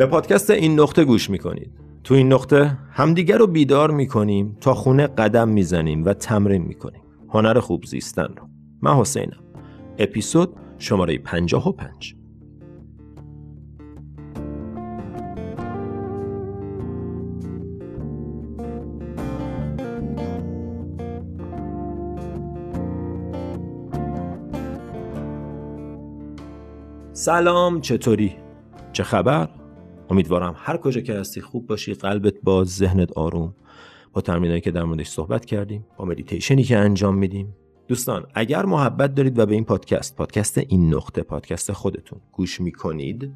به پادکست این نقطه گوش می‌کنید. تو این نقطه همدیگر رو بیدار می‌کنیم تا خونه قدم می‌زنیم و تمرین می‌کنیم. هنر خوب زیستن رو. من حسینم. اپیزود شماره 55 سلام چطوری؟ چه خبر؟ امیدوارم هر کجا که هستی خوب باشی قلبت باز ذهنت آروم. با تمرینایی که در موردش صحبت کردیم با مدیتیشنی که انجام میدیم. دوستان اگر محبت دارید و به این پادکست پادکست این نقطه پادکست خودتون گوش می‌کنید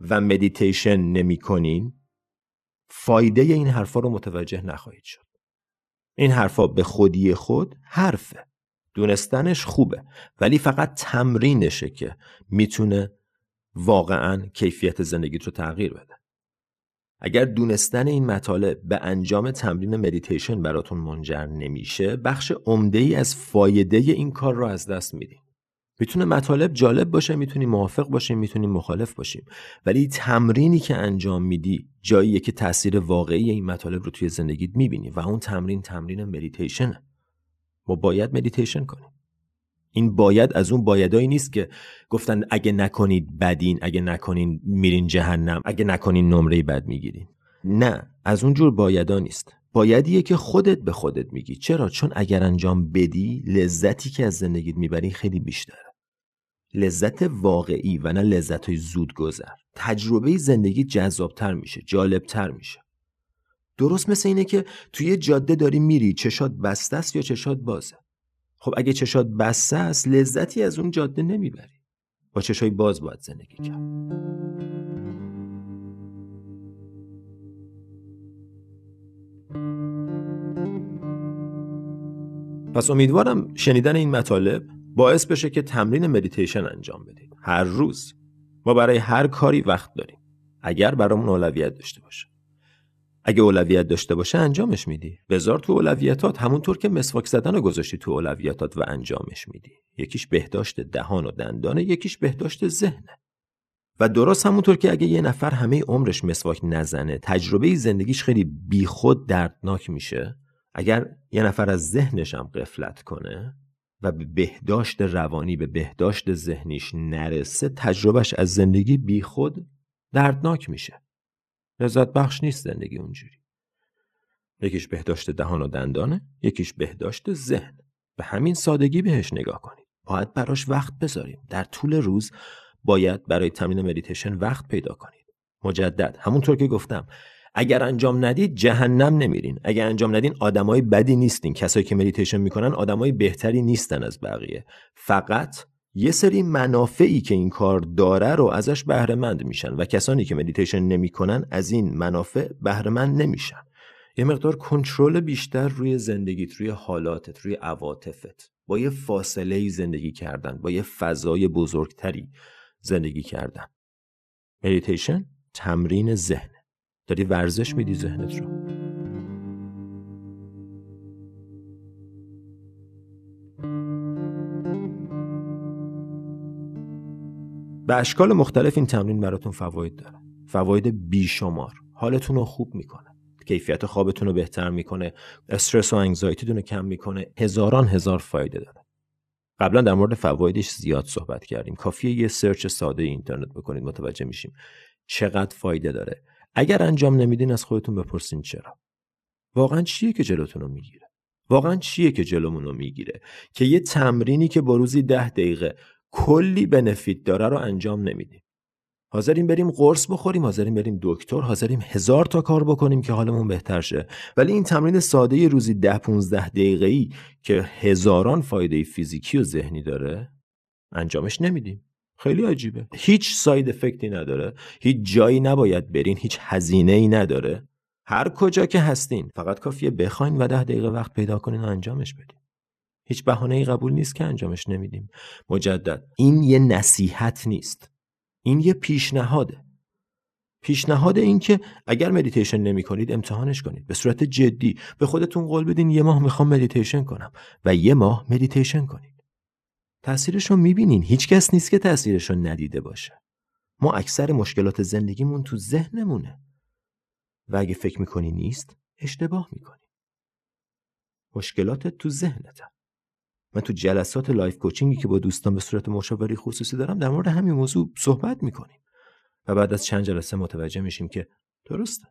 و مدیتیشن نمی‌کنین فایده این حرفا رو متوجه نخواهید شد. این حرفا به خودی خود حرفه. دونستنش خوبه. ولی فقط تمرینشه که می‌تونه واقعا کیفیت زندگیت رو تغییر بده. اگر دونستن این مطالب به انجام تمرین مدیتیشن براتون منجر نمیشه بخش عمده ای از فایده این کار رو از دست میدین. می‌تونه مطالب جالب باشه می‌تونی موافق باشیم می‌تونی مخالف باشیم ولی تمرینی که انجام میدی جاییه که تاثیر واقعی این مطالب رو توی زندگیت می‌بینی و اون تمرین تمرین مدیتیشنه. ما باید مدیتیشن کنیم. این باید از اون بایدایی نیست که گفتن اگه نکنید بدین اگه نکنین میرین جهنم اگه نکنین نمره بد می‌گیرین. نه از اون جور بایدا نیست. بایدیه که خودت به خودت میگی. چرا؟ چون اگر انجام بدی لذتی که از زندگیت می‌بری خیلی بیشتره. لذت واقعی و نه لذت های زود گذر تجربه زندگی جذابتر میشه جالبتر میشه. درست مثل اینه که توی جاده داری میری چشات بسته است یا چشات بازه؟ خب اگه چشات بسته است لذتی از اون جاده نمی‌بری. با چشای باز باید زندگی کرد. پس امیدوارم شنیدن این مطالب باعث بشه که تمرین مدیتیشن انجام بدید. هر روز. ما برای هر کاری وقت داریم. اگر برامون اولویت داشته باشه. اگه اولویت داشته باشه انجامش میدی. بذار تو اولویتات همونطور که مسواک زدن رو گذاشتی تو اولویتات و انجامش میدی. یکیش بهداشت دهان و دندانه یکیش بهداشت ذهنه و درست همونطور که اگه یه نفر همه عمرش مسواک نزنه تجربه زندگیش خیلی بیخود دردناک میشه. اگر یه نفر از ذهنش هم قفلت کنه و به بهداشت روانی به بهداشت ذهنیش نرسه تجربهش از زندگی بیخود دردناک میشه. لذت بخش نیست زندگی اونجوری. یکیش بهداشت دهان و دندانه یکیش بهداشت ذهن. به همین سادگی بهش نگاه کنید باید براش وقت بذاریم. در طول روز باید برای تمرین مدیتیشن وقت پیدا کنید. مجدد. همونطور که گفتم اگر انجام ندید جهنم نمیرین. اگر انجام ندین آدمای بدی نیستین. کسایی که مدیتیشن می‌کنن آدمای بهتری نیستن از بقیه. فقط یه سری منافعی که این کار داره رو ازش بهره مند میشن و کسانی که مدیتیشن نمی‌کنن از این منافع بهره مند نمیشن. یه مقدار کنترل بیشتر روی زندگیت روی حالاتت روی عواطفت. با یه فاصله زندگی کردن با یه فضای بزرگتری زندگی کردن. مدیتیشن تمرین ذهن. داری ورزش میدی ذهنت رو. به اشکال مختلف این تمرین براتون فواید داره. فواید بیشمار. حالتون رو خوب می‌کنه. کیفیت خوابتون رو بهتر می‌کنه. استرس و anxiety تون رو کم می‌کنه. هزاران هزار فایده داره. قبلا در مورد فوایدش زیاد صحبت کردیم. کافیه یه search ساده اینترنت بکنید. متوجه میشیم چقدر فایده داره. اگر انجام نمیدین از خودتون بپرسین چرا. واقعا چیه که جلوتون رو می‌گیره؟ واقعا چیه که جلومون رو می‌گیره؟ که یه تمرینی که با روزی ده دقیقه کلی بنفیت داره رو انجام نمیدیم. حاضریم بریم قرص بخوریم حاضریم بریم دکتر حاضریم هزار تا کار بکنیم که حالمون بهتر شه. ولی این تمرین ساده روزی ده 15 دقیقه ای که هزاران فایده فیزیکی و ذهنی داره انجامش نمیدیم. خیلی عجیبه. هیچ ساید افکتی نداره. هیچ جایی نباید برین هیچ هزینه ای نداره. هر کجا که هستین فقط کافیه بخواین و ده دقیقه وقت پیدا کنین و انجامش بدین. هیچ بهانه ای قبول نیست که انجامش نمیدیم. مجدد این یه نصیحت نیست. این یه پیشنهاده. پیشنهاد این که اگر مدیتیشن نمی کنید امتحانش کنید. به صورت جدی. به خودتون قول بدین یه ماه می‌خوام مدیتیشن کنم و یه ماه مدیتیشن کنید. تاثیرش رو می‌بینین. هیچ کس نیست که تاثیرش رو ندیده باشه. ما اکثر مشکلات زندگیمون تو ذهنمونه. و اگه فکر می‌کنی نیست اشتباه می‌کنی. مشکلات تو ذهنته. من تو جلسات life coaching ی که با دوستان به صورت مشاوره خصوصی دارم در مورد همین موضوع صحبت می‌کنیم. و بعد از چند جلسه متوجه میشیم که درسته.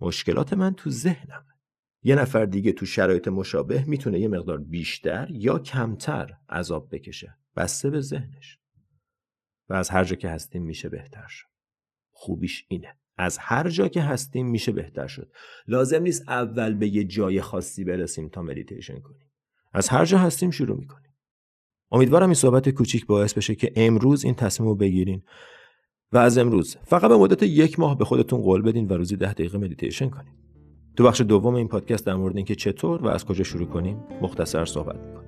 مشکلات من تو ذهنم. یه نفر دیگه تو شرایط مشابه می‌تونه یه مقدار بیشتر یا کمتر عذاب بکشه. بسته به ذهنش. و از هر جا که هستیم میشه بهتر شد. خوبیش اینه. از هر جا که هستیم میشه بهتر شد. لازم نیست اول به یه جای خاصی برسیم تا مدیتیشن کنیم. از هر جا هستیم شروع می‌کنیم. امیدوارم این صحبت کوچیک باعث بشه که امروز این تصمیم رو بگیرین و از امروز فقط به مدت یک ماه به خودتون قول بدین و روزی ده دقیقه مدیتیشن کنید تو بخش دوم این پادکست در مورد اینکه چطور و از کجا شروع کنیم مختصر صحبت می‌کنیم.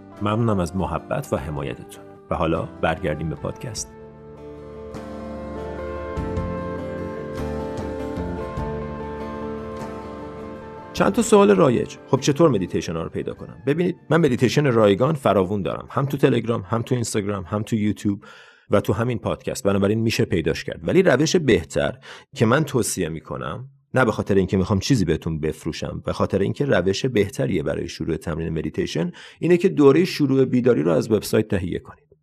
ممنونم از محبت و حمایتتون. و حالا برگردیم به پادکست. چند تا سوال رایج. خب چطور مدیتیشن ها رو پیدا کنم؟ ببینید من مدیتیشن رایگان فراوون دارم. هم تو تلگرام هم تو اینستاگرام هم تو یوتیوب و تو همین پادکست. بنابراین میشه پیداش کرد. ولی روش بهتر که من توصیه می‌کنم نه به خاطر اینکه می‌خوام چیزی بهتون بفروشم به خاطر اینکه روش بهتریه برای شروع تمرین مدیتیشن اینه که دوره شروع بیداری رو از وبسایت تهیه کنید.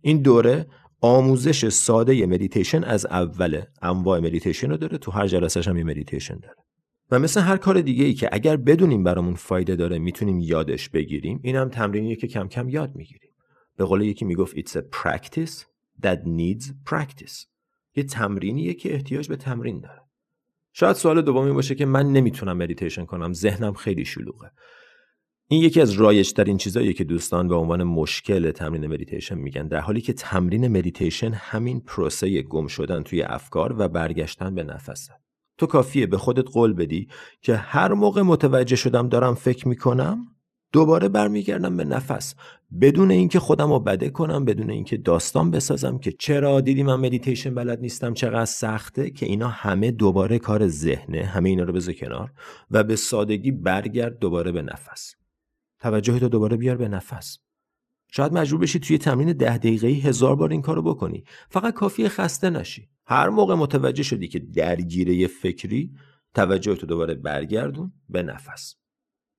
این دوره آموزش ساده مدیتیشن از اول انواع مدیتیشن رو داره تو هر جلسهش هم یه مدیتیشن داره. و مثل هر کار دیگه ای که اگر بدونیم برامون فایده داره می‌تونیم یادش بگیریم. این هم تمرینیه که کم کم یاد می‌گیریم. به قول یکی می‌گفت it's a practice that needs practice. یه تمرینیه که احتیاج به تمرین داره. شاید سوال دومی باشه که من نمی‌تونم مدیتیشن کنم. ذهنم خیلی شلوغه. این یکی از رایج ترین چیزاییه که دوستان به عنوان مشکل تمرین مدیتیشن میگن در حالی که تمرین مدیتیشن همین پروسه گم شدن توی افکار و برگشتن به نفسه. تو کافیه به خودت قول بدی که هر موقع متوجه شدم دارم فکر می‌کنم دوباره برمیگردم به نفس. بدون اینکه خودم رو beat کنم بدون اینکه داستان بسازم که چرا دیدی من مدیتیشن بلد نیستم چقدر سخته که اینا همه دوباره کار ذهنه همه اینا رو بذار کنار و به سادگی برگرد دوباره به نفس. توجه تو دوباره بیار به نفس. شاید مجبور بشی توی تمرین ده دقیقه‌ای هزار بار این کارو بکنی. فقط کافیه خسته نشی. هر موقع متوجه شدی که درگیره فکری توجه تو دوباره برگردون به نفس.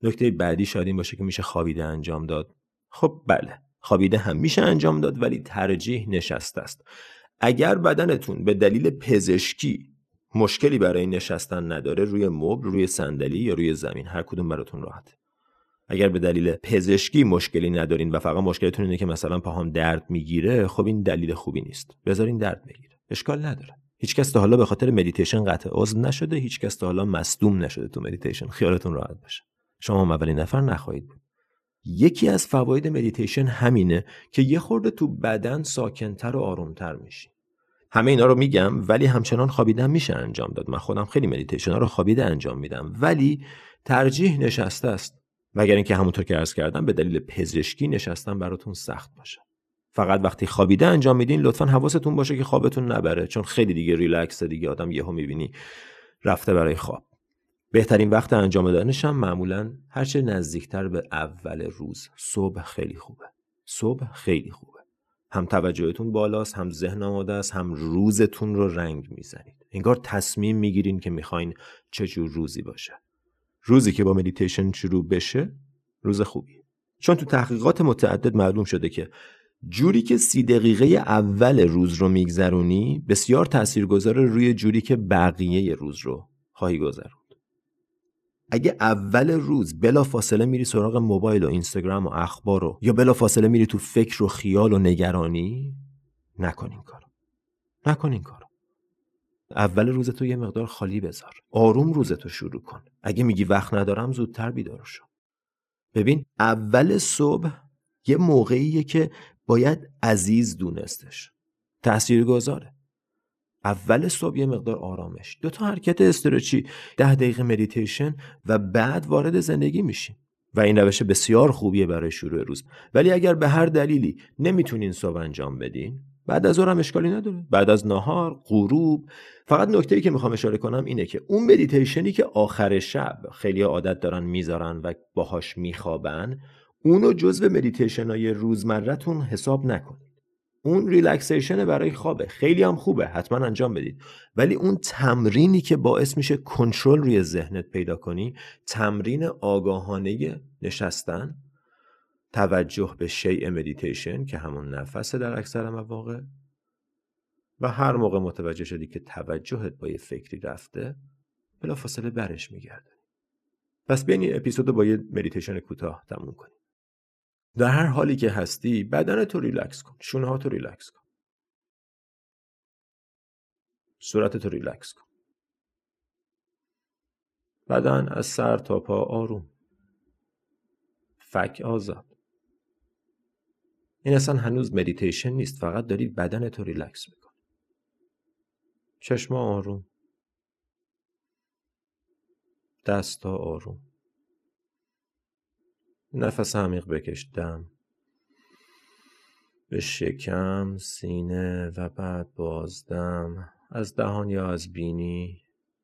نکته بعدی شاید این باشه که میشه خوابیده انجام داد. خب بله خوابیده هم میشه انجام داد ولی ترجیح نشسته است. اگر بدنتون به دلیل پزشکی مشکلی برای نشستن نداره روی مبل روی صندلی یا روی زمین هر کدوم براتون راحته اگر به دلیل پزشکی مشکلی ندارین و فقط مشکلتون اینه که مثلا پاهام درد می‌گیره خب این دلیل خوبی نیست. بذارین درد بگیره. اشکال نداره. هیچکس تا حالا به خاطر مدیتیشن قطع عضو نشده هیچکس تا حالا مصدوم نشده تو مدیتیشن خیالتون راحت باشه. شما اولین نفر نخواهید بود. یکی از فواید مدیتیشن همینه که یه خورده تو بدن ساکنتر و آرومتر میشی. همه اینا رو میگم ولی همچنان خوابیدن میشه انجام داد. من خودم خیلی مدیتیشن ها رو خوابیده انجام میدم. ولی ترجیح نشسته است. مگر اینکه همونطور که عرض کردم به دلیل پزشکی نشستن براتون سخت باشه. فقط وقتی خوابیده انجام میدین لطفا حواستون باشه که خوابتون نبره چون خیلی دیگه ریلکس دیگه آدم یهو می‌بینی رفته برای خواب. بهترین وقت انجام دادنش هم معمولا هرچه نزدیکتر به اول روز. صبح خیلی خوبه. صبح خیلی خوبه. هم توجهتون بالاست هم ذهن آماده است هم روزتون رو رنگ می‌زنید. انگار تصمیم می‌گیرین که می‌خواین چه جور روزی باشه. روزی که با مدیتیشن شروع بشه روز خوبی چون تو تحقیقات متعدد معلوم شده که جوری که سی دقیقه اول روز رو میگذرونی بسیار تاثیرگذار روی جوری که بقیه روز رو خواهی گذروند. اگه اول روز بلا فاصله میری سراغ موبایل و اینستاگرام و اخبار رو یا بلا فاصله میری تو فکر و خیال و نگرانی نکن این کارو. نکن این کارو. اول روزتو یه مقدار خالی بذار. آروم روزتو شروع کن. اگه میگی وقت ندارم زودتر بیدار شو. ببین اول صبح یه موقعیه که باید عزیز دونستش. تأثیر گذاره اول صبح یه مقدار آرامش. دو تا حرکت استرچی ده دقیقه مدیتیشن و بعد وارد زندگی میشین و این روش بسیار خوبیه برای شروع روز. ولی اگر به هر دلیلی نمی‌تونین صبح انجام بدین بعد از هم اشکالی نداره. بعد از نهار غروب. فقط نکته ای که می‌خوام اشاره کنم اینه که اون مدیتیشنی که آخر شب خیلی عادت دارن می‌ذارن و باهاش میخوابن اونو جزو مدیتیشن های روزمرتون حساب نکنید اون ریلکسیشن برای خوابه. خیلی هم خوبه. حتما انجام بدید. ولی اون تمرینی که باعث میشه کنترل روی ذهنت پیدا کنی تمرین آگاهانه نشستن توجه به شیء مدیتیشن که همون نفسه در اکثر مواقع و هر موقع متوجه شدی که توجهت با یه فکری رفته بلا فاصله برمی‌گرده پس بیاین این اپیزود با یه مدیتیشن کوتاه تموم کنیم. در هر حالی که هستی بدنتو ریلکس کن شونه هاتو ریلکس کن. صورتتو ریلکس کن. بدن از سر تا پا آروم. فک آزاد. این اصلا هنوز مدیتیشن نیست فقط داری بدنتو ریلکس میکنی چشم آروم. دستا آروم. نفس عمیق بکش دم. به شکم سینه و بعد بازدم از دهان یا از بینی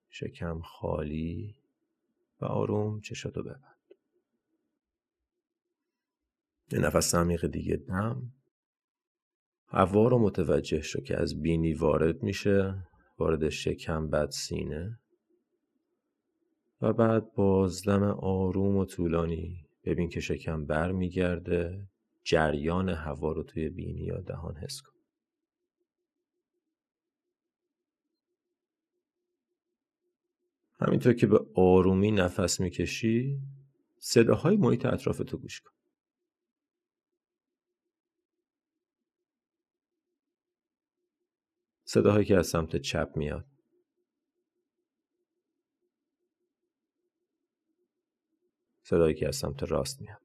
شکم خالی و آروم چشاتو ببند. یه نفس عمیق دیگه دم. هوا رو متوجه شو که از بینی وارد میشه وارد شکم بعد سینه. و بعد بازدم آروم و طولانی. ببین که شکم بر میگرده جریان هوا رو توی بینی یا دهان حس کن. همینطور که به آرومی نفس می‌کشی صداهای محیط اطراف تو گوش کن. صداهایی که از سمت چپ میاد. صدایی که از سمت راست میاد.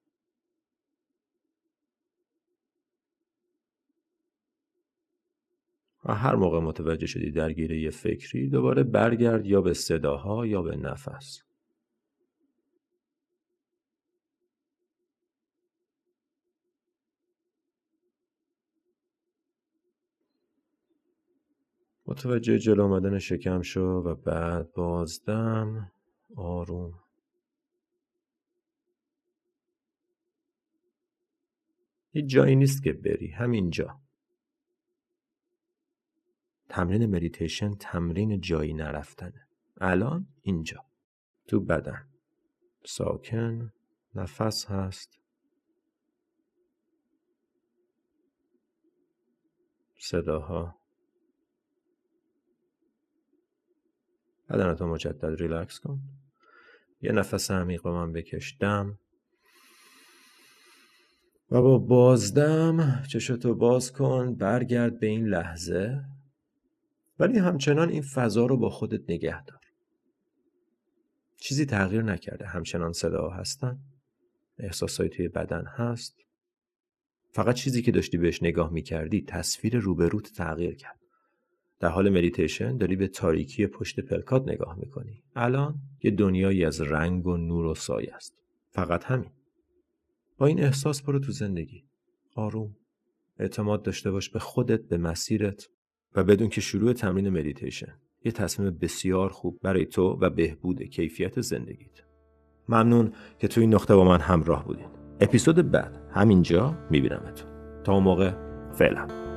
و هر موقع متوجه شدی درگیره یه فکری دوباره برگرد یا به صداها یا به نفس. متوجه جلو آمدن شکم شو و بعد بازدم آروم. هیچ جایی نیست که بری. همینجا. تمرین مدیتیشن تمرین جایی نرفتنه. الان اینجا. تو بدن. ساکن. نفس هست. صداها. بدنتو مجدد ریلکس کن. یه نفس عمیق با من بکش. دم. و با بازدم چشتو باز کن برگرد به این لحظه. ولی همچنان این فضا رو با خودت نگه دار. چیزی تغییر نکرده. همچنان صدا هستن. احساسایی توی بدن هست. فقط چیزی که داشتی بهش نگاه می‌کردی تصویر روبروت تغییر کرد. در حال مدیتیشن داری به تاریکی پشت پلکات نگاه می‌کنی. الان یه دنیایی از رنگ و نور و سایه است. فقط همین. با این احساس برو تو زندگی. آروم. اعتماد داشته باش به خودت به مسیرت و بدون که شروع تمرین مدیتیشن یه تصمیم بسیار خوب برای تو و بهبود کیفیت زندگیت. ممنون که تو این نقطه با من همراه بودین. اپیزود بعد همینجا میبینمتون. تا اون موقع فعلا.